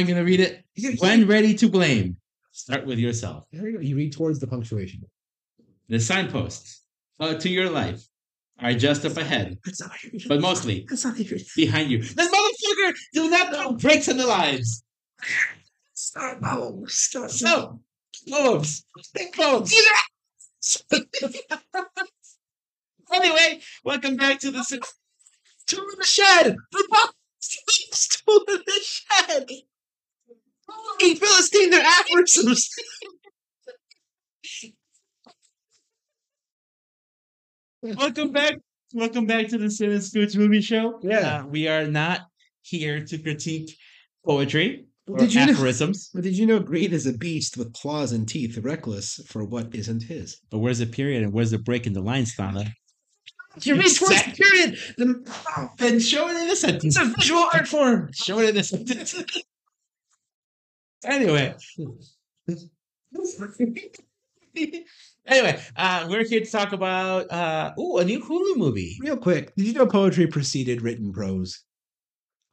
I'm gonna read it. When ready to blame, start with yourself. There you go. You read towards the punctuation. The signposts uh, to your life are just up ahead, That's not what but mostly That's not what behind you. This motherfucker do not put brakes on the lives. Start. Oh, start. So, close. Think close. anyway, welcome back to the. Two in the shed. The. Two in the shed. Hey, Philistine, they're aphorisms. welcome back. Welcome back to the Cine-Scoots Movie Show. Yeah. Uh, we are not here to critique poetry or Did you know- aphorisms. But did you know greed is a beast with claws and teeth, reckless for what isn't his? But where's the period and where's the break in the lines, Thana? You read towards the period. The, oh, Then show it in a sentence. it's a visual art form. Show it in a sentence. anyway. anyway, uh, we're here to talk about uh, ooh, a new Hulu movie. Real quick, did you know poetry preceded written prose?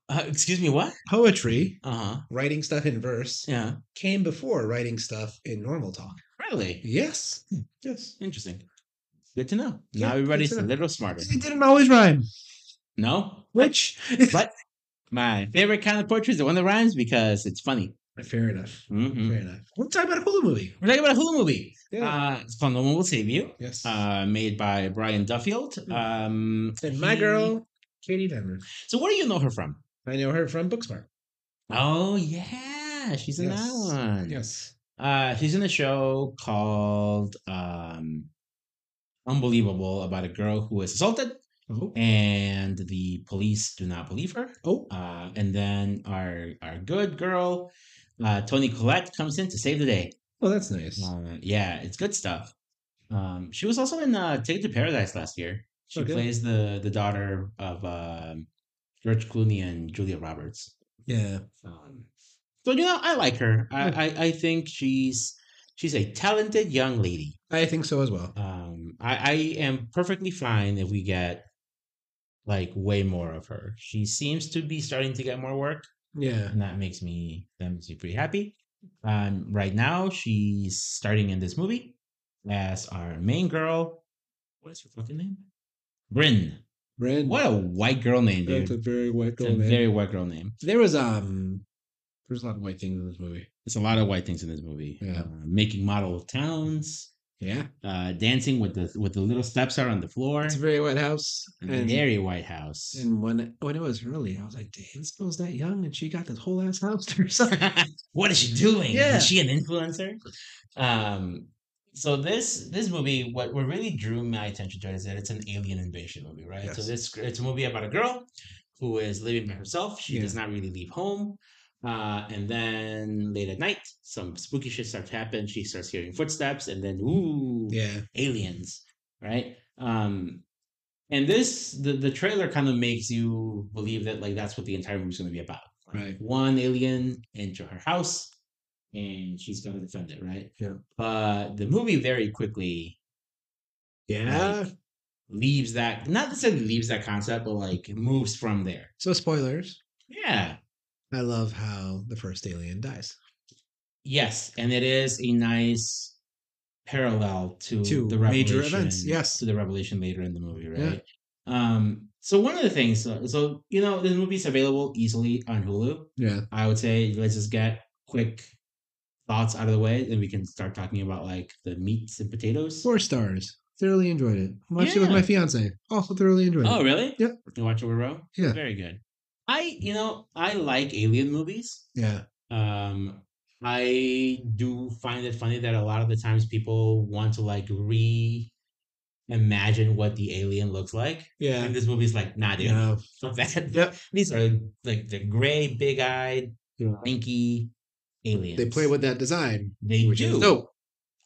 Uh, excuse me, what? Poetry, Uh huh. writing stuff in verse, Yeah. came before writing stuff in normal talk. Really? Yes. Yes. Interesting. Good to know. Yeah, now everybody's a little smarter. It didn't always rhyme. No? Which? But my favorite kind of poetry is the one that rhymes because it's funny. Fair enough. Mhm. Fair enough. We're talking about a Hulu movie. We're talking about a Hulu movie. Yeah. Uh, it's called No One Will Save You. yes. Uh, made by Brian Duffield. Um, and my he- girl, Kaitlyn Dever. So where do you know her from? I know her from Booksmart. Oh yeah, she's in that one. Yes. Uh, she's in a show called um, Unbelievable about a girl who is assaulted, Oh. and the police do not believe her. Oh. Uh, and then our our good girl, uh, Toni Collette, comes in to save the day. Oh, that's nice. Uh, yeah, it's good stuff. Um, she was also in uh, Ticket to Paradise last year. She Okay. plays the the daughter of um, George Clooney and Julia Roberts. Yeah. Um, so you know, I like her. I, Yeah. I I think she's she's a talented young lady. I think so as well. Um, I I am perfectly fine if we get like way more of her. She seems to be starting to get more work, Yeah. and that makes me that makes me pretty happy. Um, right now she's starting in this movie as our main girl. What is her fucking name? Brynn. Brand. What a white girl name, dude. That's a very white girl a name. very white girl name. There was um there's a lot of white things in this movie. There's a lot of white things in this movie. Yeah. Uh, making model towns, Yeah. uh, dancing with the with the little steps are on the floor. It's a very white house. and very White House. and when when it was early, I was like, damn, this girl's that young and she got this whole ass house to herself. what is she doing? Yeah. Is she an influencer? Um, so this this movie, what what really drew my attention to it is that it's an alien invasion movie, right? So this it's a movie about a girl who is living by herself. She Yeah. does not really leave home. Uh, and then late at night, some spooky shit starts to happen. She starts hearing footsteps, and then ooh, yeah. aliens, right? Um, and this the the trailer kind of makes you believe that like that's what the entire movie's going to be about. Right. One alien into her house, and she's going to defend it, right? Yeah. But the movie very quickly Yeah. like, leaves that not necessarily leaves that concept, but like moves from there. So spoilers. Yeah. I love how the first alien dies. Yes, and it is a nice parallel to, To the major events, yes. to the revelation later in the movie, Yeah. right? Um, so one of the things, so, so you know, this movie's available easily on Hulu. Yeah. I would say let's just get quick thoughts out of the way, then we can start talking about like the meats and potatoes. Four stars. Thoroughly enjoyed it. Watched it with my Yeah. fiance. Also thoroughly enjoyed Oh, it. really? Yep. You watch it with Ro? Yeah. Very good. I, you know, I like alien movies. Yeah. Um, I do find it funny that a lot of the times people want to like re imagine what the alien looks like. Yeah. And this movie's like, nah, dude. Yeah. Fuck that. Yep. These are like the gray, big eyed, Yeah. lanky aliens. They play with that design, they do. dope.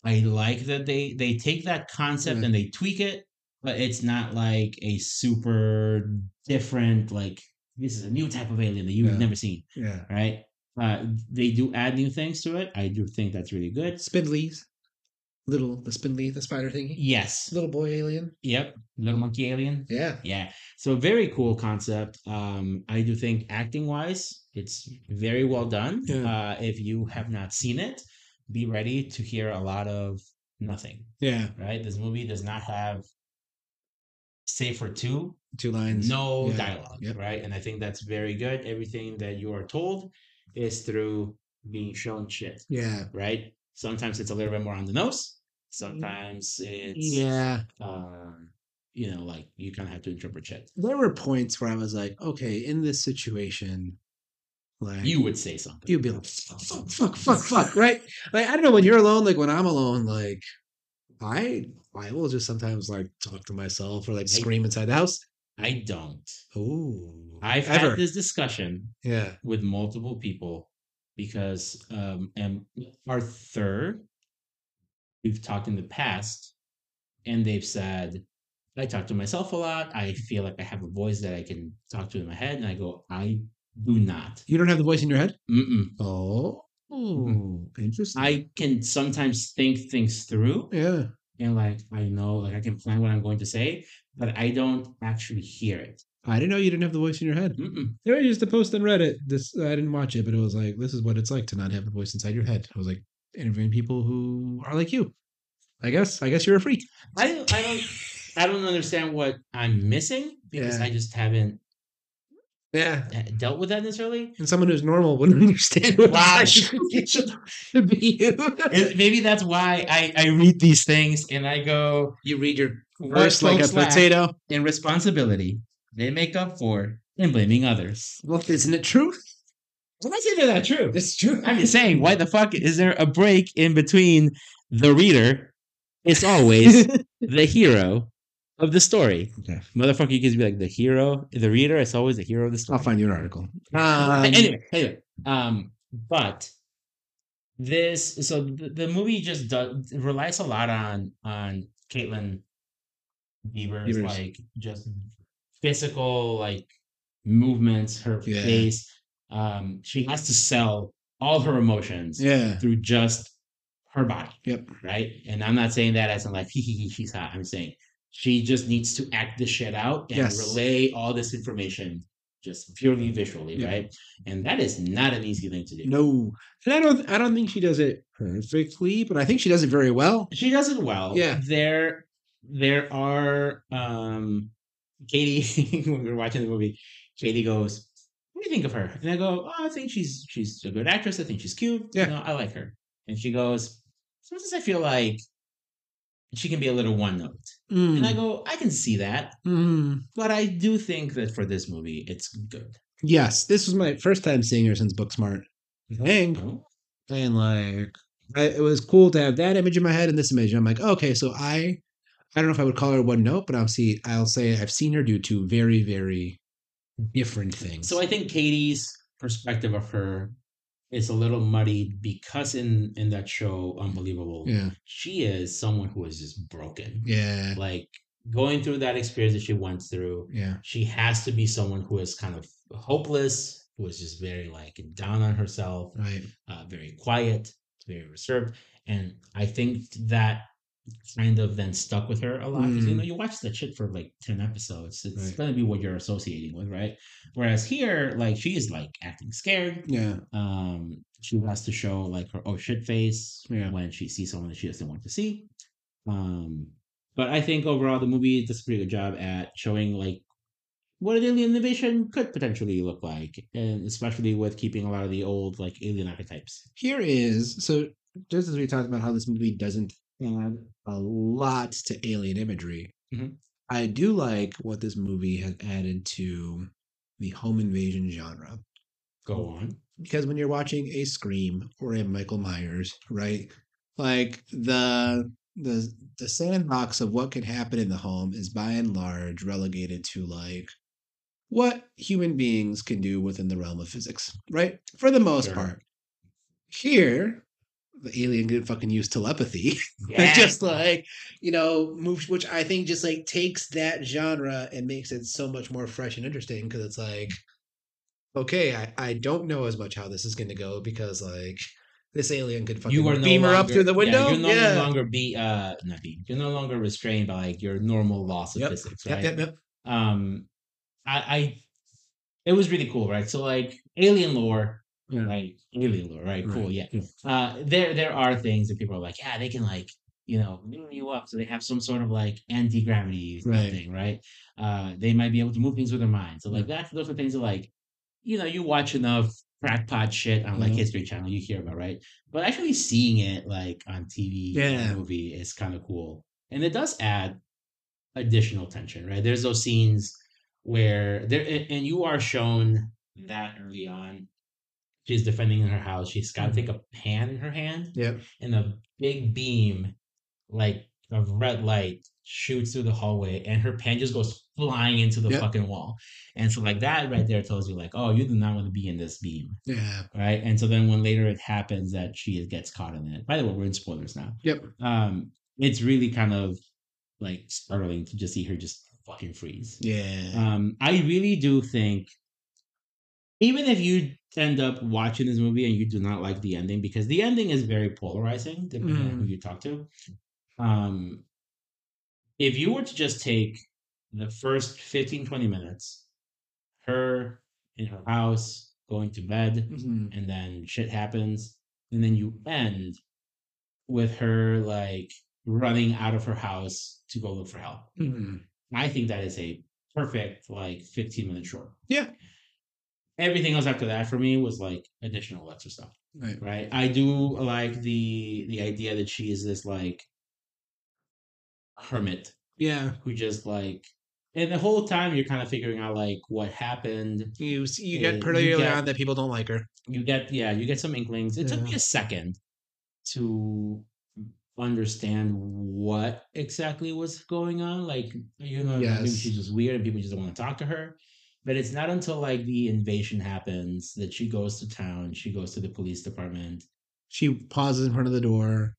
I like that they they take that concept Yeah. and they tweak it, but it's not like a super different like this is a new type of alien that you've Yeah. never seen, Yeah. right? Uh, they do add new things to it. I do think that's really good. Spindlies. Little the spindly, the spider thingy. Yes. Little boy alien. Yep. Little monkey alien. Yeah. Yeah. So very cool concept. Um, I do think acting wise, it's very well done. Yeah. Uh, if you have not seen it, be ready to hear a lot of nothing. Yeah, Right? This movie does not have, save for two, two lines. no Yeah. dialogue. Yep. Right? And I think that's very good. Everything that you are told is through being shown shit. Yeah, Right? Sometimes it's a little bit more on the nose. Sometimes it's yeah. um, you know, like you kind of have to interpret shit. There were points where I was like, okay, in this situation, like You would say something. you'd be like, fuck, fuck, fuck, fuck, fuck, right? Like I don't know when you're alone, like when I'm alone, like I I will just sometimes like talk to myself or like scream inside the house. I don't. Oh, I've ever, had this discussion yeah, with multiple people because um and Arthur we've talked in the past and they've said I talk to myself a lot. I feel like I have a voice that I can talk to in my head and I go I do not. you don't have the voice in your head. Mm-mm. Oh, interesting. I can sometimes think things through yeah, and like I know like I can plan what I'm going to say, but I don't actually hear it. I didn't know you didn't have the voice in your head. Mm-mm. There was just a post on Reddit. This I didn't watch it, but it was like, this is what it's like to not have the voice inside your head. I was like interviewing people who are like you. I guess. I guess you're a freak. I don't, I don't I don't understand what I'm missing because Yeah. I just haven't Yeah. dealt with that necessarily. And someone who's normal wouldn't understand what Wow. it's like to be you. Maybe that's why I, I read these things and I go, you read your what verse like a potato. in responsibility, they make up for in blaming others. Well, isn't it true? I'm not saying they're not true. It's true. I'm just saying, why the fuck is there a break in between the reader? It's always the hero of the story. Okay. Motherfucker, you can be like the hero, the reader. It's always the hero of the story. I'll find you an article. Um, anyway, anyway, um, but this so the, the movie just does relies a lot on on Kaitlyn Dever's Dever's. like just physical like movements, her Yeah. face. Um, she has to sell all her emotions yeah. through just her body, Yep. right? And I'm not saying that as in like hee hee hee she's hot. I'm saying she just needs to act this shit out and Yes. relay all this information just purely visually, Yeah. right? And that is not an easy thing to do. No. And I don't I don't think she does it perfectly, but I think she does it very well. She does it well. Yeah. There there are um Katie when we were watching the movie, Katie goes, What do you think of her? And I go, Oh, I think she's she's a good actress. I think she's cute. Yeah. You know, I like her. And she goes, Sometimes I feel like she can be a little one note. And I Mm. go, I can see that. Mm. But I do think that for this movie, it's good. Yes, this was my first time seeing her since Booksmart. Dang. Oh, And like, I, it was cool to have that image in my head and this image. I'm like, okay, so I, I don't know if I would call her one note, but I'll see. I'll say I've seen her do two very, very different things. So I think Katie's perspective of her is a little muddied because in in that show, Unbelievable, yeah, she is someone who is just broken. yeah, Like going through that experience that she went through, yeah, she has to be someone who is kind of hopeless, who is just very like down on herself, right. uh, very quiet, very reserved. And I think that kind of then stuck with her a lot because you Mm. know you watch that shit for like 10 episodes it's Right. gonna be what you're associating with right whereas here like she is like acting scared Yeah, um she has to show like her oh shit face Yeah. when she sees someone that she doesn't want to see um but i think overall the movie does a pretty good job at showing like what an alien invasion could potentially look like and especially with keeping a lot of the old like alien archetypes here is so just as we talked about how this movie doesn't add a lot to alien imagery, Mhm. I do like what this movie has added to the home invasion genre. go on because when you're watching a Scream or a Michael Myers, right? Like the the the sandbox of what can happen in the home is by and large relegated to like what human beings can do within the realm of physics, right? For the most Sure. part. Here, the alien can fucking use telepathy. yeah. just like, you know, moves which I think just like takes that genre and makes it so much more fresh and interesting because it's like, okay, I, I don't know as much how this is gonna go because like this alien could fucking you are no beam her up through the window. Yeah, you're no Yeah. longer be uh not be you're no longer restrained by like your normal laws of Yep. physics, Yep, yep, yep. Um, I, I it was really cool, right? So like alien lore, Yeah. like alien lore, right? Cool, yeah. yeah. Uh, there there are things that people are like, yeah, they can like you know move you up, so they have some sort of like anti gravity Right. thing, right? Uh, they might be able to move things with their mind. So like Yeah. that's those are things that like you know you watch enough crackpot shit on like Yeah. History Channel, you hear about, right? But actually seeing it like on TV, Yeah. movie is kind of cool, and it does add additional tension, right? There's those scenes where there and you are shown that early on. She's defending in her house. She's got to take a pan in her hand, Yep. and a big beam, like of red light, shoots through the hallway, and her pan just goes flying into the Yep. fucking wall. And so, like that right there tells you, like, oh, you do not want to be in this beam, Yeah. right? And so then when later it happens that she gets caught in it. By the way, we're in spoilers now Yep. um it's really kind of like startling to just see her just fucking freeze Yeah. um i really do think even if you end up watching this movie and you do not like the ending because the ending is very polarizing depending on who Mm. you talk to um if you were to just take the first 15 20 minutes her in her house going to bed Mhm. and then shit happens and then you end with her like running out of her house to go look for help Mhm. i think that is a perfect like 15 minute short Yeah. Everything else after that for me was like additional extra stuff Right. right? I do like the the idea that she is this like hermit Yeah. who just like and the whole time you're kind of figuring out like what happened. You see, you get eh, pretty you early get- on that people don't like her. you get yeah you get some inklings. It took me a second to understand what exactly was going on. Like you know maybe she's just weird and people just don't want to talk to her but it's not until like the invasion happens that she goes to town she goes to the police department She pauses in front of the door.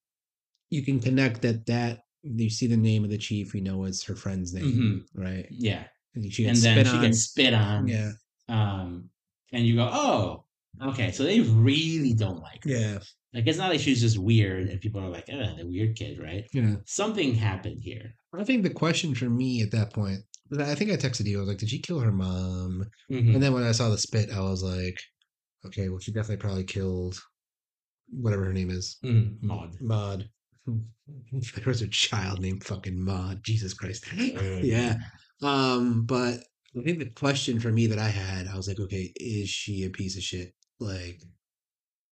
You can connect that that you see the name of the chief. You know it's her friend's name, right? yeah And she and then she on. gets spit on yeah. um and you go oh okay so they really don't like her Yeah. like it's not like she's just weird and people are like oh the weird kid right Yeah. something happened here I think the question for me at that point, I think I texted you. I was like, "Did she kill her mom?" Mhm. And then when I saw the spit, I was like, "Okay, well, she definitely probably killed whatever her name is, Mhm. Maude. Maude." there was a child named fucking Maude. Jesus Christ. yeah. Um, but I think the question for me that I had, I was like, okay, is she a piece of shit? Like,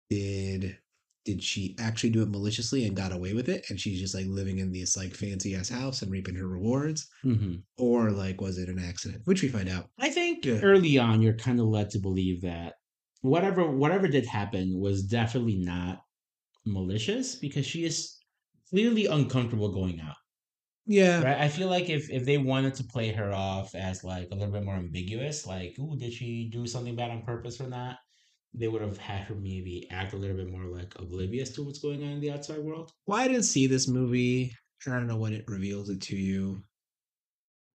did did she actually do it maliciously and got away with it? And she's just like living in this like fancy ass house and reaping her rewards? Mhm. Or like was it an accident? Which we find out. I think Yeah. early on you're kind of led to believe that whatever whatever did happen was definitely not malicious because she is clearly uncomfortable going out. Yeah. Right? I feel like if if they wanted to play her off as like a little bit more ambiguous, like, ooh, did she do something bad on purpose or not? They would have had her maybe act a little bit more like oblivious to what's going on in the outside world. Well, I didn't see this movie. and I don't know when it reveals it to you.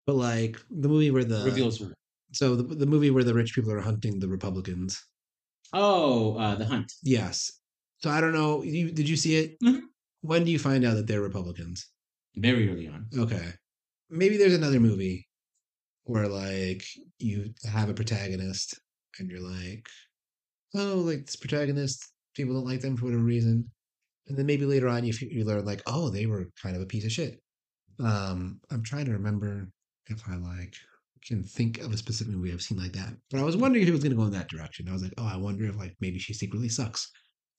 But like the movie where the Reveals so the, the movie where the rich people are hunting the Republicans. Oh, uh, the hunt. Yes. So I don't know. You, did you see it? Mhm. When do you find out that they're Republicans? Very early on. Okay. Maybe there's another movie where like you have a protagonist and you're like, oh, like this protagonist, people don't like them for whatever reason. And then maybe later on you, you learn like, oh, they were kind of a piece of shit. Um, I'm trying to remember if I like can think of a specific movie I've seen like that. But I was wondering if it was going to go in that direction. I was like, oh, I wonder if like maybe she secretly sucks.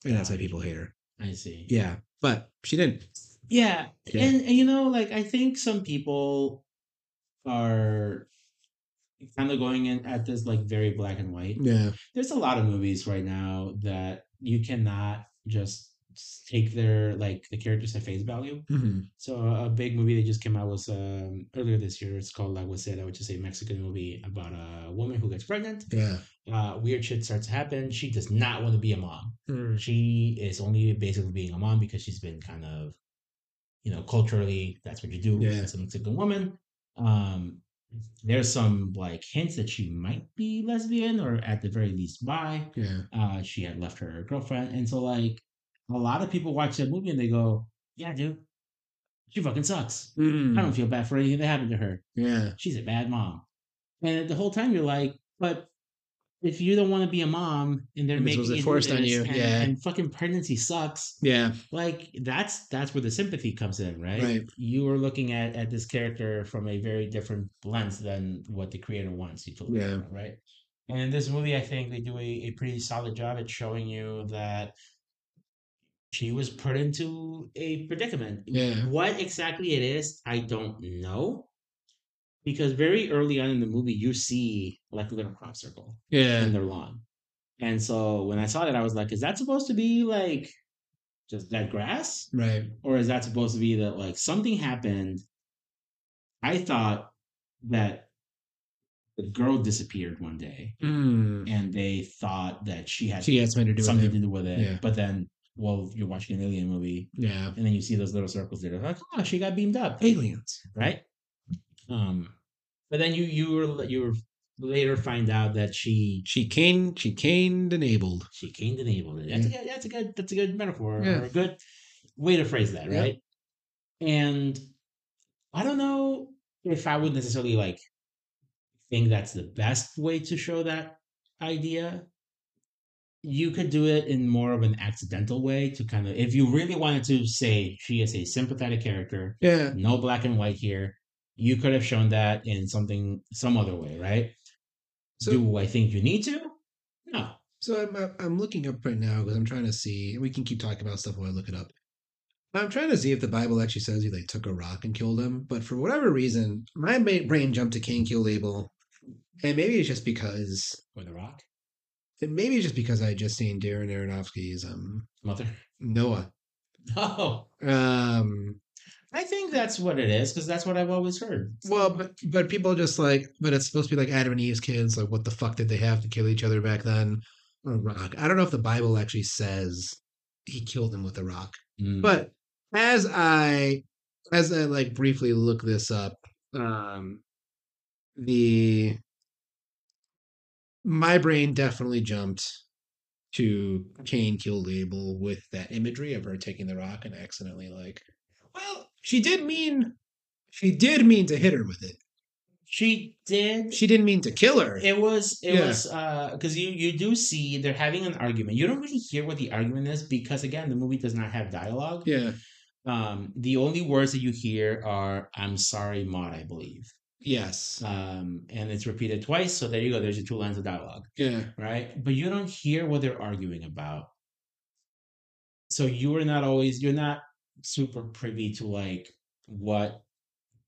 And that's why people hate her. I see. Yeah. But she didn't. Yeah. Yeah. And, and you know, like I think some people are kind of going in at this like very black and white. Yeah. There's a lot of movies right now that you cannot just take their like the characters at face value. hmm So a big movie that just came out was um, earlier this year. It's called La Huesera, which is a Mexican movie about a woman who gets pregnant. Yeah. Uh, weird shit starts to happen. She does not want to be a mom. Mm. She is only basically being a mom because she's been kind of, you know, culturally that's what you do Yeah. as a Mexican woman. Um, there's some like hints that she might be lesbian or at the very least bi. Yeah. Uh, she had left her girlfriend, and so like a lot of people watch that movie and they go, "Yeah, dude, she fucking sucks. I Mm. don't feel bad for anything that happened to her. Yeah. She's a bad mom." And the whole time you're like, "But if you don't want to be a mom and they're making you forced on you, and, yeah. and fucking pregnancy sucks Yeah. like that's that's where the sympathy comes in right Right. you are looking at at this character from a very different lens than what the creator wants you to look Yeah. at right and in this movie i think they do a, a pretty solid job at showing you that she was put into a predicament Yeah. what exactly it is i don't know because very early on in the movie you see like a little crop circle Yeah. in their lawn. And so when I saw that, I was like, is that supposed to be like just that grass? Right. Or is that supposed to be that like something happened? I thought that the girl disappeared one day Mm. and they thought that she had She had something to do with something it. to do with it. Yeah. But then, well, you're watching an alien movie Yeah. and then you see those little circles there. Like, oh, she got beamed up. Aliens. Right? Um, but then you you were you were later find out that she She caned. She Cain and Abeled. She Cain and Abeled it. That's, a good, that's a good. That's a good metaphor Yeah. or a good way to phrase that, Yeah. right? And I don't know if I would necessarily like think that's the best way to show that idea. You could do it in more of an accidental way to kind of, if you really wanted to say she is a sympathetic character, Yeah. no black and white here, you could have shown that in something, some other way, right? So- do I think you need to? No. So I'm I'm- looking up right now because I'm trying to see. We can keep talking about stuff while I look it up. I'm trying to see if the Bible actually says he like took a rock and killed him, but for whatever reason, my brain jumped to Cain kill Abel, and maybe it's just because, Or the rock? and maybe it's just because I had just seen Darren Aronofsky's um Mother? Noah. Oh, Um, I think that's what it is because that's what I've always heard. well, but but people just like, but it's supposed to be like Adam and Eve's kids. Like, what the fuck did they have to kill each other back then? A rock. I don't know if the Bible actually says he killed him with a rock. Mm. But as I as I like briefly look this up, um the my brain definitely jumped to Cain killed Abel with that imagery of her taking the rock and accidentally like well, she did mean she did mean to hit her with it. she did. She didn't mean to kill her. it was it Yeah. was uh because you you do see they're having an argument. You don't really hear what the argument is because again the movie does not have dialogue. yeah. Um, the only words that you hear are "I'm sorry, Maude," I believe. Yes. Um, and it's repeated twice. So there you go. There's your two lines of dialogue. Yeah. right? But you don't hear what they're arguing about. So you are not always you're not super privy to like what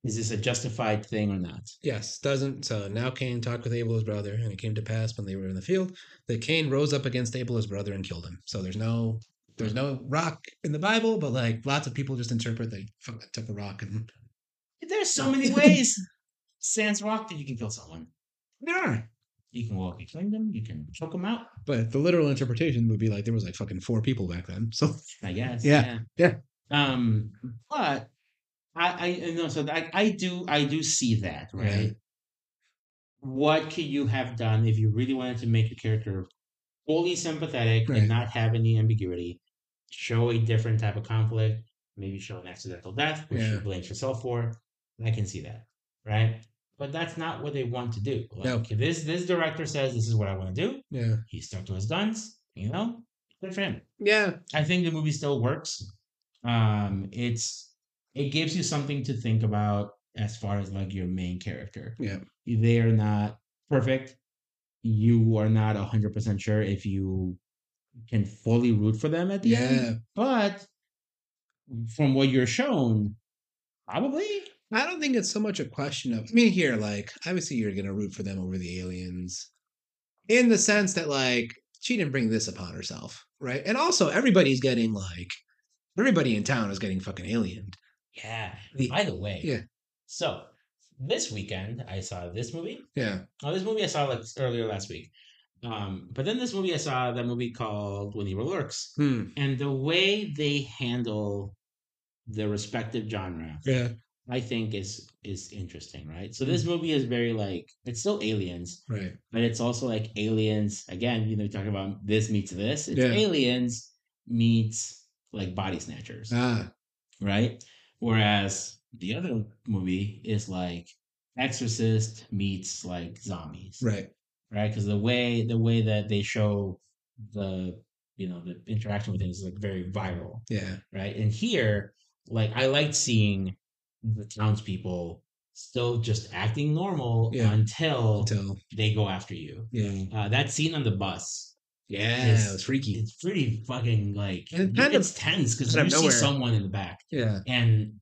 is this a justified thing or not? Yes, doesn't. So now Cain talked with Abel, his brother, and it came to pass when they were in the field that Cain rose up against Abel, his brother, and killed him. So there's no there's no rock in the Bible, but like lots of people just interpret they took a rock and There's so many ways. Sans rock that you can kill someone. there are. You can walk between them. You can choke them out. But the literal interpretation would be like there was like fucking four people back then. So I guess. Yeah, yeah. Um, but I I know so I I do I do see that right. Yeah. What could you have done if you really wanted to make the character fully sympathetic Right. and not have any ambiguity? Show a different type of conflict. Maybe show an accidental death, which Yeah. she blames herself for. I can see that, right? But that's not what they want to do. Like, No. this this director says this is what I want to do, yeah, he stuck to his guns. You know, good for him. yeah, I think the movie still works. Um, it's it gives you something to think about as far as like your main character. Yeah. They are not perfect. You are not hundred percent sure if you can fully root for them at the yeah. end. But from what you're shown, probably. I don't think it's so much a question of. I mean, here, like, obviously, you're gonna root for them over the aliens, in the sense that, like, she didn't bring this upon herself, right? And also, everybody's getting like, everybody in town is getting fucking aliened. Yeah. The- By the way. Yeah. So this weekend I saw this movie. Yeah, Oh, this movie I saw like earlier last week. Um, but then this movie I saw that movie called When Evil Lurks, hmm. and the way they handle the respective genre, yeah, I think is is interesting, right? So this movie is very like it's still aliens, right, but it's also like aliens again. You know, talking about this meets this. It's Yeah. aliens meets like body snatchers, ah, right? Whereas the other movie is like Exorcist meets like zombies, right, right? Because the way the way that they show the you know the interaction with things is like very viral, Yeah. right? And here, like I liked seeing the townspeople still just acting normal Yeah. until Until they go after you. yeah. Uh, that scene on the bus, Yeah. It's- it was freaky. it's pretty fucking like And you- kind of it's tense because you see someone in the back Yeah. and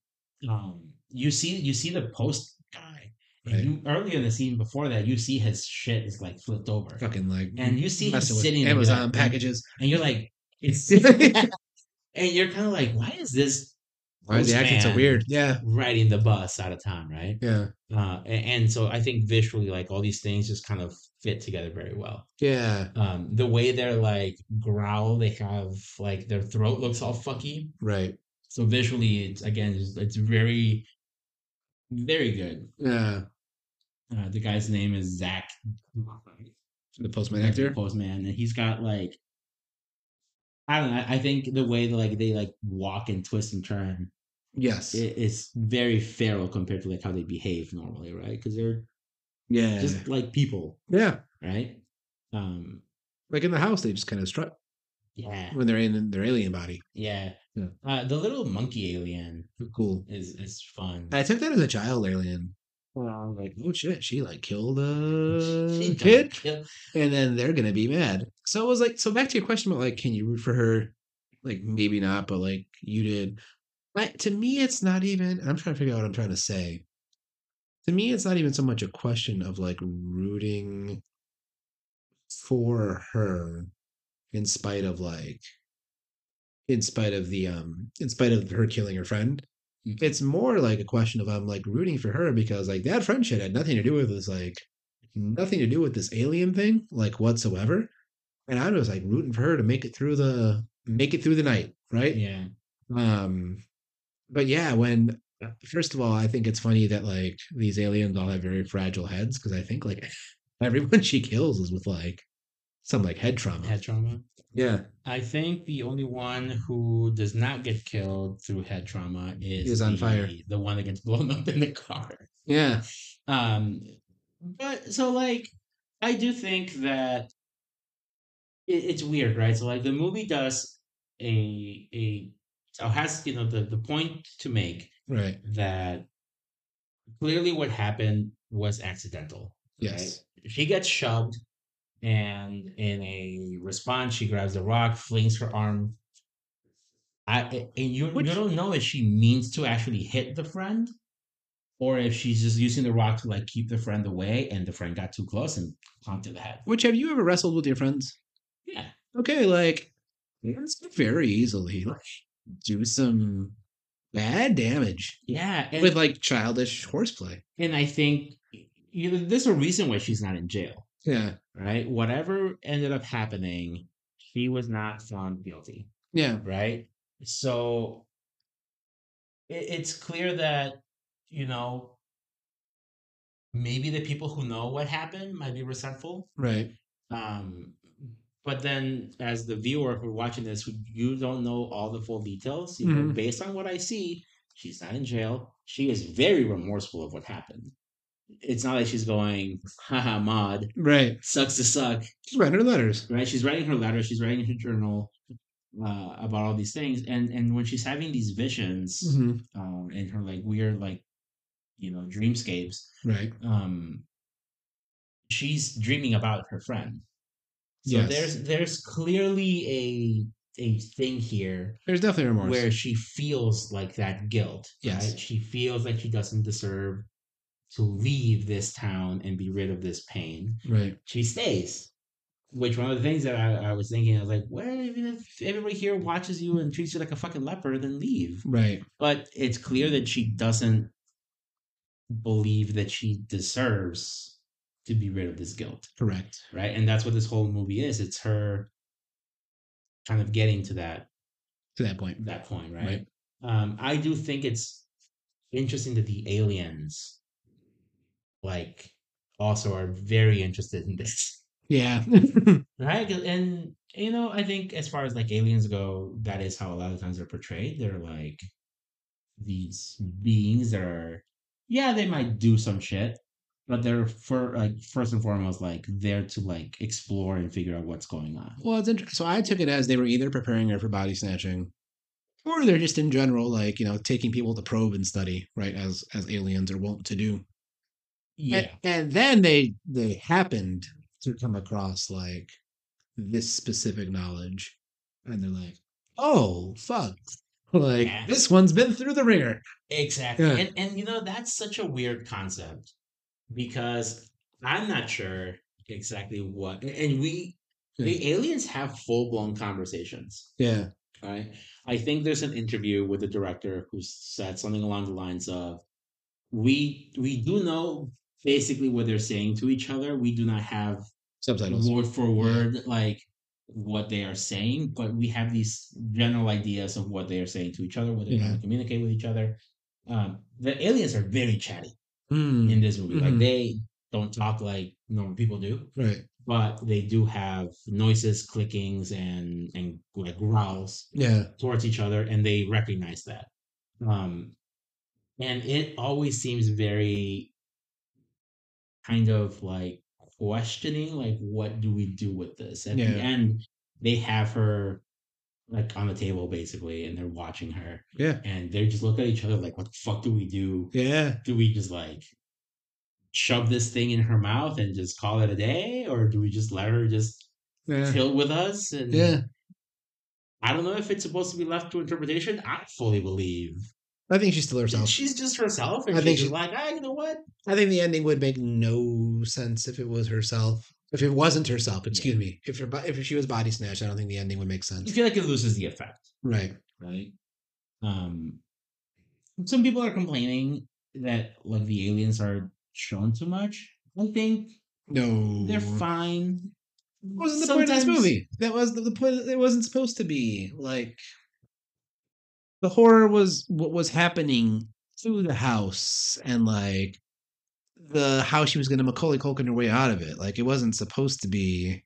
um you see you see the post guy and Right. you earlier in the scene before that you see his shit is like flipped over Fucking like and you see him sitting Amazon like, packages. and you're like it's and you're kind of like why is this Why is he acting so postman weird? Yeah. riding the bus out of town right Yeah. uh and, and so i think visually like all these things just kind of fit together very well Yeah. um the way they're like growl they have like their throat looks all fucky Right. so visually it's again it's, it's very very good Yeah. uh, the guy's name is zach The postman actor. postman and he's got like i don't know I think the way that like they like walk and twist and turn Yes. it, it's very feral compared to like how they behave normally right because they're yeah. just like people yeah. right um Like in the house, they just kind of strut yeah when they're in their alien body. yeah, Yeah. Uh, the little monkey alien Cool. is is fun I took that as a child alien. Well, I was like, oh shit, she like killed a kid, kill- and then they're gonna be mad. So it was like, so back to your question about like, can you root for her? Like maybe not, but like you did. But to me, it's not even. I'm trying to figure out what I'm trying to say. To me, it's not even so much a question of like rooting for her, in spite of like, in spite of the um, in spite of her killing her friend Mm. it's more like a question of I'm like rooting for her because like that friendship had nothing to do with this like nothing to do with this alien thing like whatsoever. And I was like rooting for her to make it through the make it through the night, right? yeah Um but yeah, when first of all, I think it's funny that like these aliens all have very fragile heads because I think like everyone she kills is with like some like head trauma. head trauma Yeah. I think the only one who does not get killed through head trauma is Is on the, fire. The one that gets blown up in the car. Yeah. Um, but so like, I do think that it, it's weird, right? So like, the movie does a a so has you know the the point to make Right. that clearly what happened was accidental. Yes. She gets shoved, and in a response, she grabs the rock, flings her arm. I and you Which- you don't know if she means to actually hit the friend, or if she's just using the rock to like keep the friend away, and the friend got too close and clunked to the head. Which have you ever wrestled with your friends? Yeah, okay, like it's very easily like do some bad damage yeah, and, with like childish horseplay. and I think you know, there's a reason why she's not in jail. Yeah, right? Whatever ended up happening, she was not found guilty, yeah, right? So it, it's clear that, you know, maybe the people who know what happened might be resentful. right. Um, but then, as the viewer who watching this, you don't know all the full details, you know, Mhm. based on what I see, she's not in jail. She is very remorseful of what happened. It's not like she's going, haha, Maude, Right. sucks to suck she's writing her letters. right? She's writing her letters she's writing her journal uh, about all these things, and and when she's having these visions Mhm. um, and her like weird like you know dreamscapes, Right. um, she's dreaming about her friend. So Yes. there's there's clearly a a thing here There's definitely remorse. where she feels like that guilt. Yes. Right? She feels like she doesn't deserve to leave this town and be rid of this pain right. she stays. Which one of the things that I, I was thinking, I was like, well, even if everybody here watches you and treats you like a fucking leper, then leave. Right. But it's clear that she doesn't believe that she deserves to be rid of this guilt, Correct. right? And that's what this whole movie is. It's her kind of getting to that To that point. that point, right? Right. Um, I do think it's interesting that the aliens, like, also are very interested in this. Yeah. right? and you know i think as far as like aliens go that is how a lot of times they're portrayed they're like these beings that are yeah they might do some shit but they're for like first and foremost like there to like explore and figure out what's going on. Well, it's interesting. So I took it as they were either preparing her for body snatching, or they're just in general like you know taking people to probe and study, right? As as aliens are wont to do. Yeah, And, and then they they happened to come across like this specific knowledge, and they're like, "Oh fuck!" Like Yeah. this one's been through the ringer. exactly. Yeah. And and you know that's such a weird concept because I'm not sure exactly what and we the aliens have full blown conversations. Yeah, right? I think there's an interview with the director who said something along the lines of, "We we do know basically what they're saying to each other. We do not have subtitles. word for word like what they are saying, but we have these general ideas of what they are saying to each other, what they're trying to communicate with each other." Um, the aliens are very chatty Mm, in this movie. Like Mhm. they don't talk like normal people do right. but they do have noises, clickings, and and like growls Yeah. towards each other, and they recognize that. Um, and it always seems very kind of like questioning, like, what do we do with this? At Yeah. the end, they have her like on the table basically, and they're watching her, Yeah. and they just look at each other like, what the fuck do we do? Yeah. do we just like shove this thing in her mouth and just call it a day or do we just let her just Yeah. chill with us and Yeah. i don't know if it's supposed to be left to interpretation i fully believe I think she's still herself. she's just herself and I she's think she's like ah, you know what I think the ending would make no sense if it was herself. If it wasn't herself, excuse me. If her, if she was body snatched, I don't think the ending would make sense. i feel like it loses the effect Right. right um some people are complaining that like the aliens are shown too much i think No. they're fine That wasn't the point of this movie. That was the, the point. It wasn't supposed to be like the horror was what was happening through the house and like the how she was going to Macaulay Culkin her way out of it. Like it wasn't supposed to be,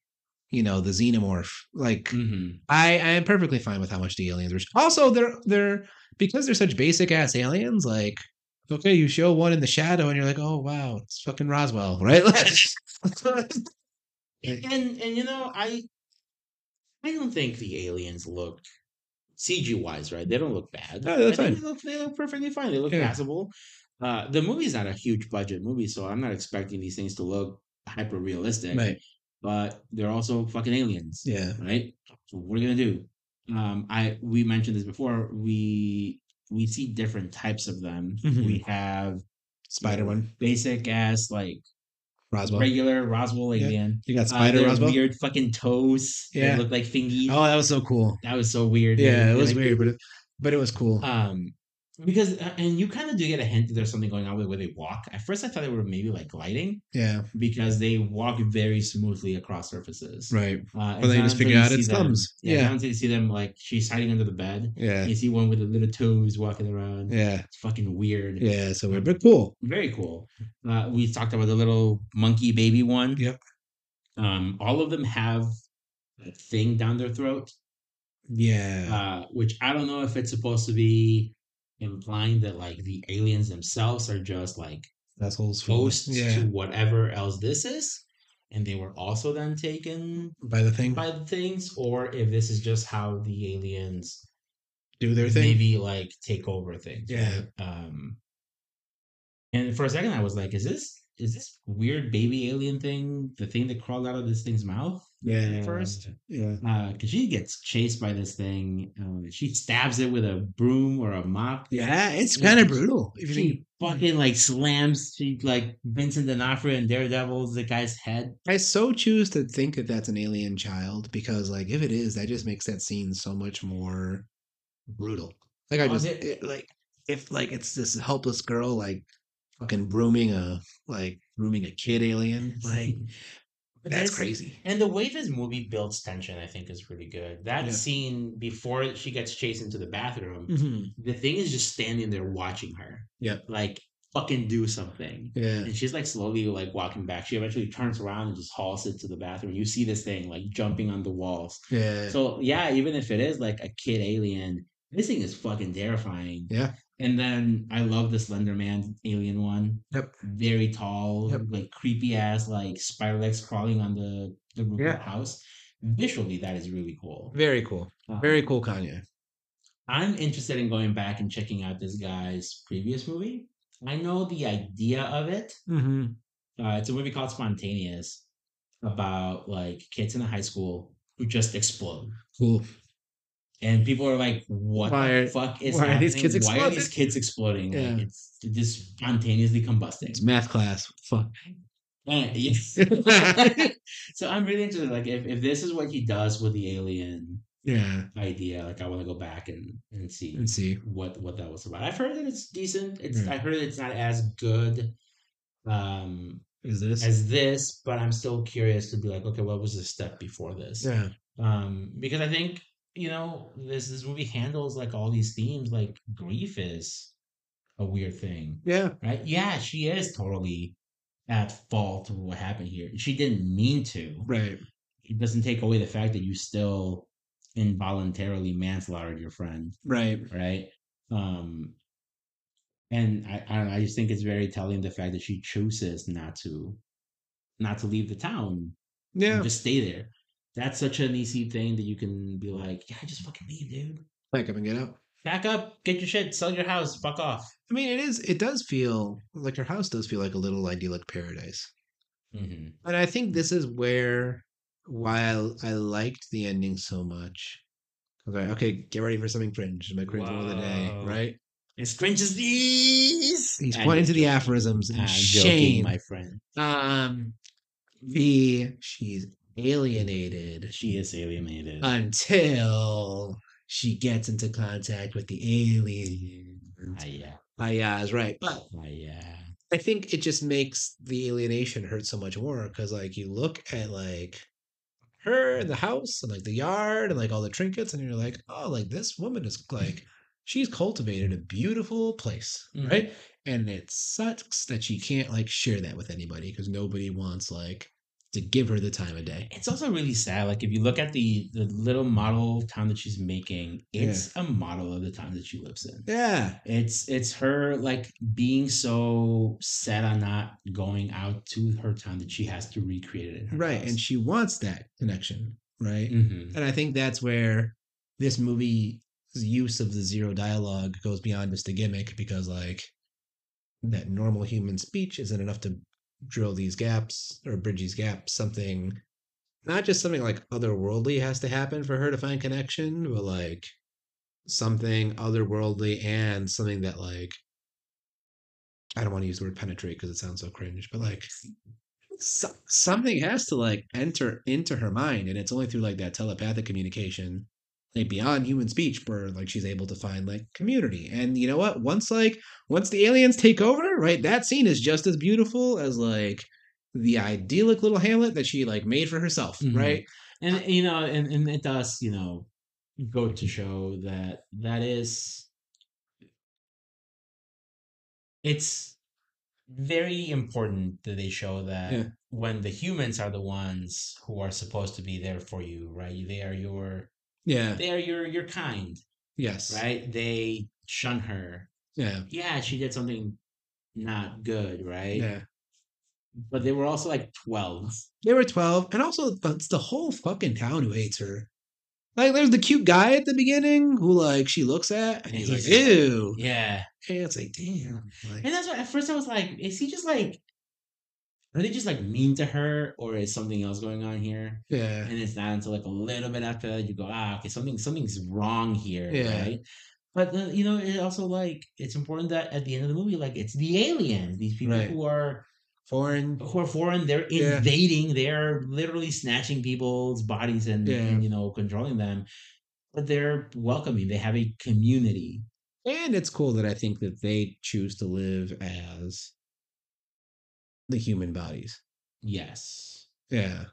you know, the xenomorph. Like Mhm. I I am perfectly fine with how much the aliens were. Also, they're they're because they're such basic ass aliens. Like okay, you show one in the shadow and you're like, oh wow, it's fucking Roswell, right? and and you know i i don't think the aliens look cg wise right they don't look bad No, that's I fine. they look, they look perfectly fine they look Yeah. passable uh the movie's not a huge budget movie so i'm not expecting these things to look hyper realistic right. but they're also fucking aliens Yeah. right so what are you gonna do um i we mentioned this before we we see different types of them Mhm. we have Spider one. basic ass like Roswell. regular roswell Yeah. alien You got uh, Spider their Roswell. weird fucking toes. Yeah. Yeah, look like thingies. Oh, that was so cool. that was so weird. Yeah, dude. it was weird, but it, but it was cool. Um, because uh, and you kind of do get a hint that there's something going on with where they walk. At first, I thought they were maybe like gliding yeah. because they walk very smoothly across surfaces. Right. Uh, then you just figure out it's thumbs. Yeah, Yeah. until you see them like she's hiding under the bed. Yeah. You see one with the little toes walking around. Yeah. It's fucking weird. Yeah. So weird, but cool. Very cool. Uh, we talked about the little monkey baby one. Yep. Um, all of them have a thing down their throat. Yeah. uh, which I don't know if it's supposed to be implying that like the aliens themselves are just like Assholes. of- hosts Yeah. to whatever else this is, and they were also then taken By the thing. by the things, or if this is just how the aliens Do their thing. maybe like take over things. Yeah. right? Um, and for a second, I was like, "Is this is this weird baby alien thing the thing that crawled out of this thing's mouth?" Yeah. first. Yeah. because she gets chased by this thing. Um, she stabs it with a broom or a mop. Yeah. It's kind of brutal. If you think, She fucking like slams. She like Vincent D'Onofrio and Daredevil's the guy's head. I so choose to think that that's an alien child because, like, if it is, that just makes that scene so much more brutal. Like, I just there- it- like if like it's this helpless girl like fucking brooming a like grooming a kid alien. Like that's there's- crazy. And the way this movie builds tension, I think, is really good. That Yeah. scene before she gets chased into the bathroom, Mhm. the thing is just standing there watching her. Yeah. Like fucking do something. Yeah. And she's like slowly like walking back. She eventually turns around and just hauls it to the bathroom. You see this thing like jumping on the walls. Yeah. So yeah, even if it is like a kid alien, this thing is fucking terrifying. Yeah. And then I love the Slender Man alien one. Yep. Very tall, Yep. like creepy ass, like spider legs crawling on the, the roof of Yeah. the house. Visually, that is really cool. Very cool. Um, Very cool, Kanye. I'm interested in going back and checking out this guy's previous movie. I know the idea of it. Mm-hmm. Uh, it's a movie called Spontaneous about like kids in a high school who just explode. Cool. And people are like, what Why the fuck is why are happening? these kids Why are these kids exploding? Yeah. Like, it's just spontaneously combusting. It's math class. Fuck. Uh, yes. so I'm really interested. Like, if, if this is what he does with the alien yeah. idea, like, I want to go back and, and see Let's see. what what that was about. I've heard that it's decent. It's Yeah. I heard it's not as good um Is this? as this, but I'm still curious to be like, okay, what was the step before this? yeah. Um, because I think you know this this movie handles like all these themes. Like grief is a weird thing, Yeah. right? Yeah, she is totally at fault for what happened here. She didn't mean to. Right. It doesn't take away the fact that you still involuntarily manslaughtered your friend Right. right? Um, and I, I don't know. I just think it's very telling the fact that she chooses not to, not to leave the town, Yeah. just stay there. That's such an easy thing that you can be like, yeah, just fucking leave, dude. Pack up and get out. Back up, get your shit, sell your house, fuck off. I mean, it is. It does feel like her house does feel like a little idyllic paradise. Mm-hmm. And I think this is where, while I liked the ending so much, okay, okay, get ready for something cringe. My cringe of the day, right? As cringe as these. He's I'm pointing to the joking. aphorisms. I'm And joking, shame. my friend. Um, the she's alienated She is alienated. until she gets into contact with the alien. Ah, yeah, Ah, yeah, is right. But ah, yeah. I think it just makes the alienation hurt so much more because, like, you look at like her and the house and like the yard and like all the trinkets, and you're like, oh, like this woman is like she's cultivated a beautiful place, Mhm. right? And it sucks that she can't like share that with anybody because nobody wants like to give her the time of day. It's also really sad. Like if you look at the the little model town that she's making, it's a model of the town that she lives in. Yeah, It's it's her like being so set on not going out to her town that she has to recreate it in her right. And she wants that connection, right? hmm And I think that's where this movie's use of the zero dialogue goes beyond just a gimmick because, like, that normal human speech isn't enough to drill these gaps or bridge these gaps. Something, not just something like otherworldly has to happen for her to find connection, but like something otherworldly and something that, like, I don't want to use the word penetrate because it sounds so cringe, but like so, something has to like enter into her mind, and it's only through like that telepathic communication, like beyond human speech, where like she's able to find like community. And you know what? Once like once the aliens take over, right, that scene is just as beautiful as like the idyllic little hamlet that she like made for herself, Mhm. right? And you know, and, and it does, you know, go to show that that is it's very important that they show that Yeah. when the humans are the ones who are supposed to be there for you, right? They are your Yeah. they are your your kind, Yes. right? They shun her. Yeah. Yeah, she did something not good, right? Yeah. But they were also like 12. They were 12, and also it's the whole fucking town who hates her. Like, there's the cute guy at the beginning who, like, she looks at, and he's like, ew. Yeah. And it's like, damn. Like, And that's why at first I was like, is he just like, are they just like mean to her or is something else going on here? yeah. And it's not until like a little bit after that you go, ah, okay, something something's wrong here, Yeah. right? But the, you know, it also like it's important that at the end of the movie, like it's the aliens, these people Right. who are Foreign. who are foreign, they're Yeah. invading, they're literally snatching people's bodies and, Yeah. and you know controlling them. But they're welcoming. They have a community. And it's cool that I think that they choose to live as the human bodies. Yes. Yeah.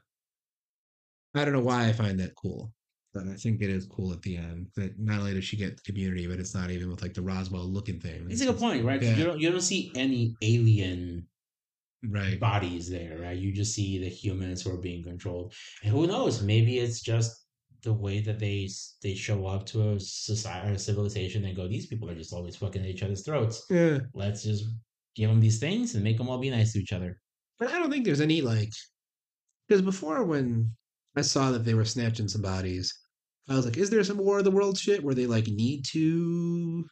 I don't know why I find that cool, but I think it is cool at the end that not only does she get the community, but it's not even with like the Roswell looking thing. It's a good point, right? Yeah. You don't you don't see any alien Right. bodies there, right? You just see the humans who are being controlled. And who knows? Maybe it's just the way that they they show up to a society or a civilization and go, these people are just always fucking at each other's throats. Yeah. Let's just give them these things and make them all be nice to each other. But I don't think there's any like because before when I saw that they were snatching some bodies, I was like, is there some War of the World shit where they like need to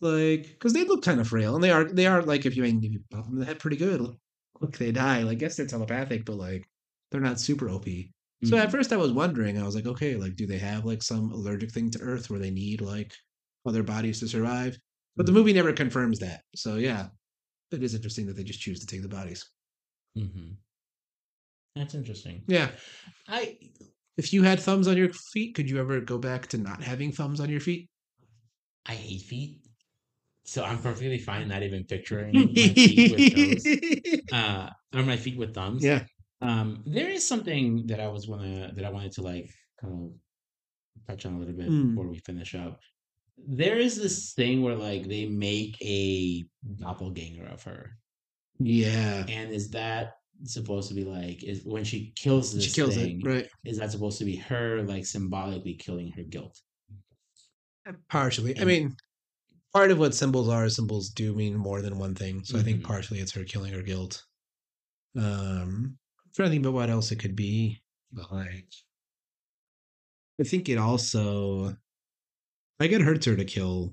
like because they look kind of frail and they are they are like if you if you pop them in the head pretty good, look they die. Like, I guess they're telepathic, but like they're not super OP. So at Mhm. first I was wondering, I was like, okay, like do they have like some allergic thing to Earth where they need like other bodies to survive? But the movie never confirms that. So yeah, it is interesting that they just choose to take the bodies. Mhm. That's interesting. Yeah. I If you had thumbs on your feet, could you ever go back to not having thumbs on your feet? I hate feet. So I'm perfectly fine not even picturing my feet with toes. Uh or my feet with thumbs. yeah. Um, there is something that I was wanna that I wanted to like kind of touch on a little bit Mm. before we finish up. There is this thing where like they make a doppelganger of her, Yeah. and is that supposed to be like is when she kills this She kills thing? it. Right. Is that supposed to be her like symbolically killing her guilt? Partially. I mean, part of what symbols are, symbols do mean more than one thing. So I think Mhm. partially it's her killing her guilt. Um, I'm trying to think about what else it could be. But like, I think it also, like, it hurts her to kill.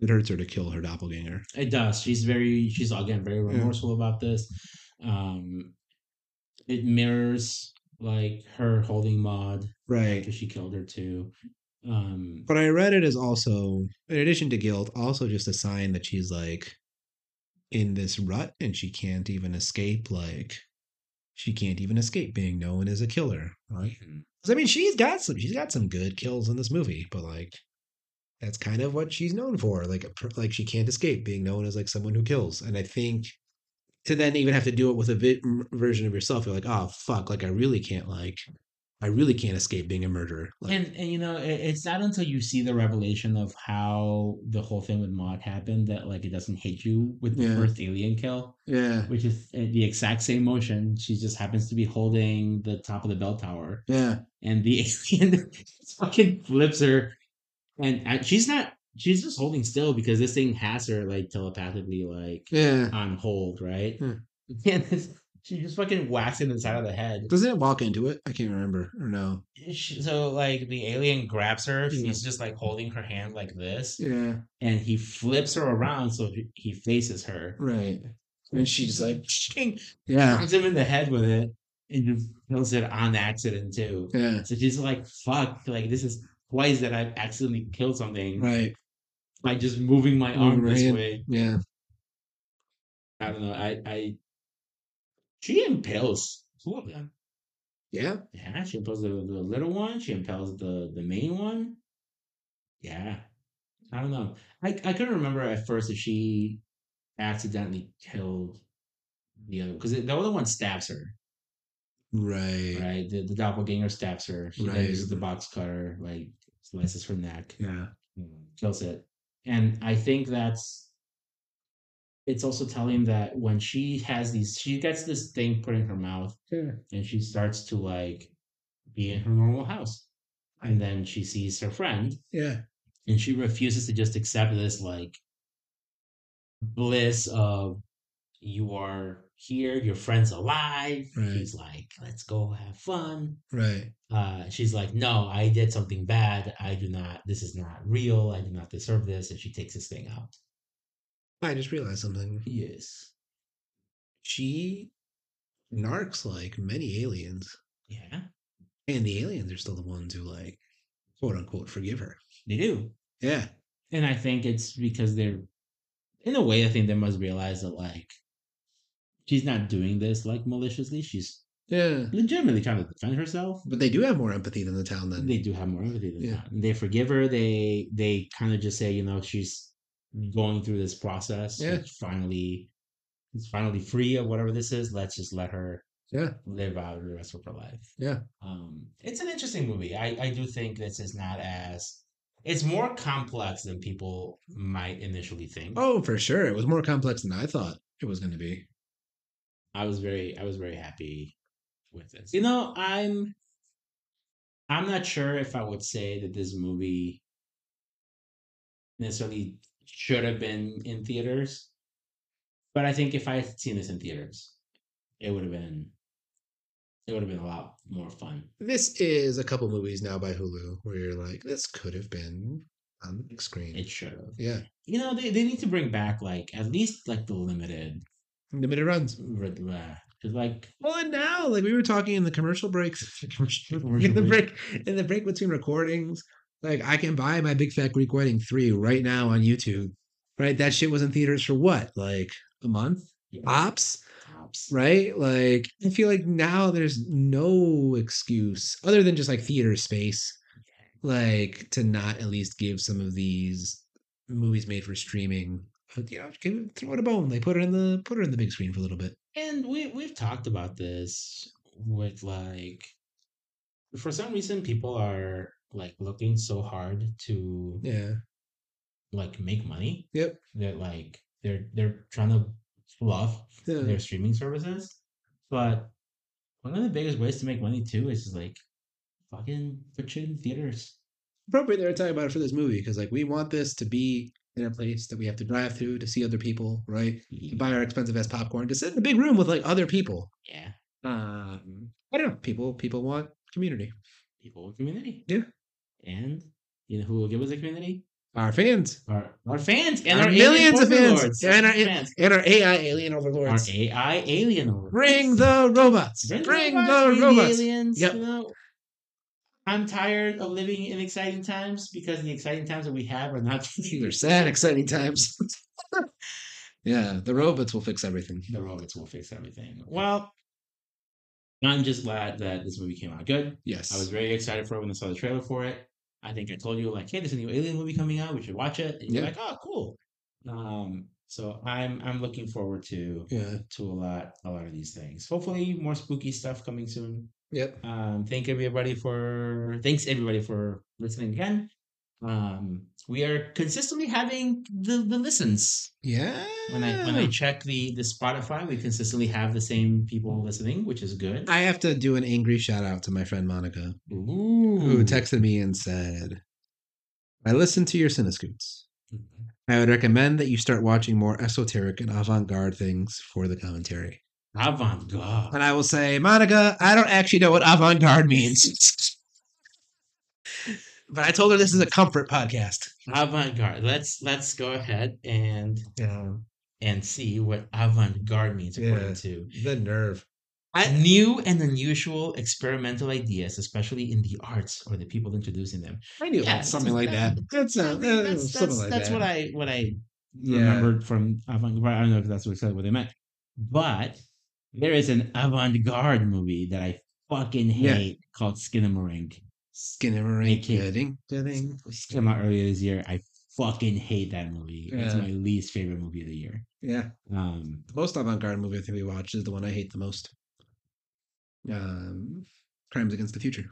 It hurts her to kill her doppelganger. It does. She's very she's again very Yeah. remorseful about this. Um it mirrors like her holding Maude Right. after she killed her too. Um But I read it as also, in addition to guilt, also just a sign that she's like in this rut and she can't even escape. Like, she can't even escape being known as a killer, right? mhm. 'Cause, I mean, she's got some, she's got some good kills in this movie, but like, that's kind of what she's known for. Like, like she can't escape being known as like someone who kills. And I think to then even have to do it with a vi- version of yourself, you're like, oh fuck, like I really can't like, I really can't escape being a murderer. Like, and and you know it, it's not until you see the revelation of how the whole thing with Maude happened that like it doesn't hit you with the Yeah. first alien kill, yeah, which is uh, the exact same motion. She just happens to be holding the top of the bell tower, yeah, and the alien fucking flips her, and uh, she's not. She's just holding still because this thing has her like telepathically like yeah. on hold, right? Hmm. And it's- she just fucking whacks him inside of the head. Doesn't it walk into it? I can't remember. Or no? She- So like the alien grabs her, Yeah. she's just like holding her hand like this, Yeah, and he flips her around so he- faces her. right. And she's like, Shing, yeah, punches him in the head with it, and kills it on accident too. yeah, So she's like, "Fuck!" Like this is twice that I've accidentally killed something right. by just moving my arm her this way. Yeah, I don't know. I I she impales two of uh, yeah. Yeah, she impels the, the little one. She impels the the main one. Yeah, I don't know. I I couldn't remember at first if she accidentally killed the other because the other one stabs her. Right. Right, the, the doppelganger stabs her. She Right. uses the box cutter, like slices her neck, Yeah. kills it, and I think that's. It's also telling that when she has these, she gets this thing put in her mouth, Yeah. and she starts to like be in her normal house. And then she sees her friend Yeah. and she refuses to just accept this like bliss of you are here, your friend's alive. Right. He's like, let's go have fun. Right. Uh, she's like, no, I did something bad. I do not, this is not real. I do not deserve this. And she takes this thing out. I just realized something. Yes. She narcs like many aliens, Yeah, and the aliens are still the ones who like quote unquote forgive her. they do. Yeah. And I think it's because they're, in a way, I think they must realize that, like, she's not doing this, like, maliciously. She's Yeah. legitimately trying to defend herself. But they do have more empathy than the town then. They do have more empathy than Yeah. they forgive her. They they kind of just say, you know, she's going through this process. Yeah. She's finally, she's finally free of whatever this is. Let's just let her Yeah. live out the rest of her life. Yeah. Um, it's an interesting movie. I, I do think this is not as it's more complex than people might initially think. Oh, for sure. It was more complex than I thought it was going to be. I was very I was very happy with this. You know, I'm I'm not sure if I would say that this movie necessarily should have been in theaters, but I think if I had seen this in theaters, it would have been it would have been a lot more fun. This is a couple movies now by Hulu where you're like, this could have been on the big screen. It should have. yeah, You know, they, they need to bring back like at least like the limited limited runs. because like Well, and now, like we were talking in the commercial breaks, commercial, in the break. in the break between recordings, like I can buy my Big Fat Greek Wedding three right now on YouTube. Right, that shit was in theaters for what, like a month, yeah, ops. Right, like I feel like now there's no excuse other than just like theater space, like to not at least give some of these movies made for streaming. But, you know, give throw it a bone. They put it in the put it in the big screen for a little bit. And we we've talked about this with like for some reason people are like looking so hard to Yeah. like make money Yep. that like they're they're trying to fluff Yeah. their streaming services. But one of the biggest ways to make money too is just like fucking put shit in theaters. appropriate they were talking about it for this movie because like we want this to be in a place that we have to drive through to see other people, right? To buy our expensive ass popcorn to sit in a big room with like other people. Yeah. Um, I don't know. People people want community. People with community. Yeah. And you know who will give us a community? Our fans Our our fans and Our our, millions of fans. And our- fans. and our AI alien overlords. Our. AI alien overlords. Bring the robots. Bring, Bring, robots, the bring robots. aliens. Yep. You know, I'm tired of living in exciting times because the exciting times that we have are not. These are sad, exciting times. yeah, the robots will fix everything. the robots will fix everything. Well, I'm just glad that this movie came out good. Yes. I was very excited for it when I saw the trailer for it. I think I told you like, hey, there's a new Alien movie coming out. We should watch it. And you're Yeah. like, oh, cool. Um, so I'm I'm looking forward to yeah. to a lot a lot of these things. Hopefully, more spooky stuff coming soon. Yep. Um, thank everybody for thanks everybody for listening again. Um, we are consistently having the the listens. Yeah. When I when I check the the Spotify, we consistently have the same people listening, which is good. I have to do an angry shout out to my friend Monica, Ooh. who texted me and said, I listened to your Cine-Scoots. I would recommend that you start watching more esoteric and avant garde things for the commentary. Avant garde. And I will say, Monica, I don't actually know what avant garde means. but I told her this is a comfort podcast. Avant garde. Let's let's go ahead and Yeah. and see what avant garde means according Yeah. to The nerve. new and unusual experimental ideas, especially in the arts or the people introducing them. I knew Yeah. Something like that. That's, uh, that's that's, like that's that. what I what I Yeah. remembered from avant garde. I don't know if that's what exactly what they meant, but there is an avant garde movie that I fucking Yeah. hate called Skinamarink. Skinnamarink. Okay. Ding, ding. It came out earlier this year. I fucking hate that movie. It's my least favorite movie of the year. Yeah. Um, The most avant garde movie I think we watched is the one I hate the most. Um, Crimes Against the Future.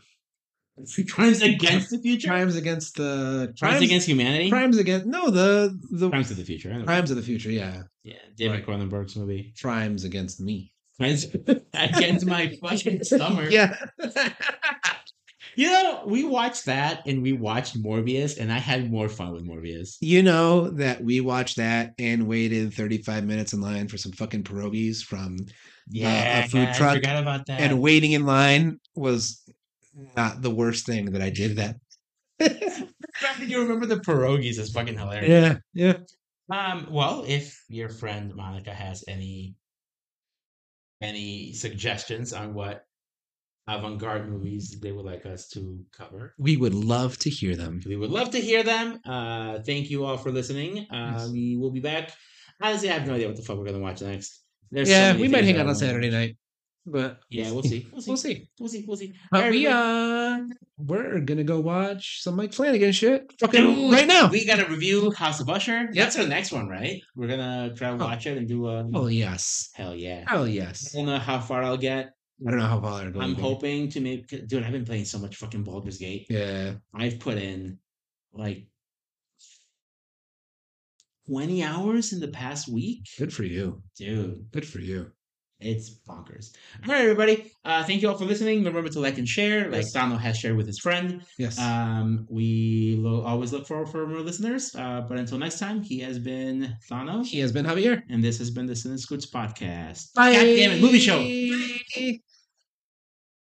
Crimes Against the Future. Crimes Against the Crimes, Against Humanity. Crimes Against no the the Crimes of the Future. Crimes of the Future. Yeah. Yeah, David Right. Cronenberg's movie. Crimes Against Me. Against my fucking stomach. Yeah. You know, we watched that and we watched Morbius, and I had more fun with Morbius. You know that we watched that and waited 35 minutes in line for some fucking pierogies from Yeah, food I truck forgot about that. and waiting in line was not the worst thing that I did that. you remember the pierogies? is fucking hilarious. yeah, yeah. Um, well, if your friend Monica has any any suggestions on what avant-garde movies they would like us to cover, We would love to hear them. we would love to hear them. Uh, thank you all for listening. Uh, Yes. we will be back. Honestly, I have no idea what the fuck we're gonna watch next. There's yeah, many we might hang out on Saturday night, but Yeah, we'll see. We'll see. We'll see. We'll see. We'll see. But we uh, we're gonna go watch some Mike Flanagan shit fucking Dude, right now. We gotta review House of Usher. Yep. That's our next one, right? We're gonna try to Oh. watch it and do a Oh yes, hell yeah. hell yes. I don't know how far I'll get. I don't know how far. it'll I'm go. hoping to make dude, I've been playing so much fucking Baldur's Gate. Yeah, I've put in like 20 hours in the past week. good for you. Dude, Good for you. It's bonkers. All right, everybody. Uh, thank you all for listening. Remember to like and share, like Yes. Has shared with his friend. Yes. Um, we lo- always look forward for more listeners. Uh, but until next time, he has been Thano, he has been Javier. and this has been the and podcast. Bye. God damn it, movie show.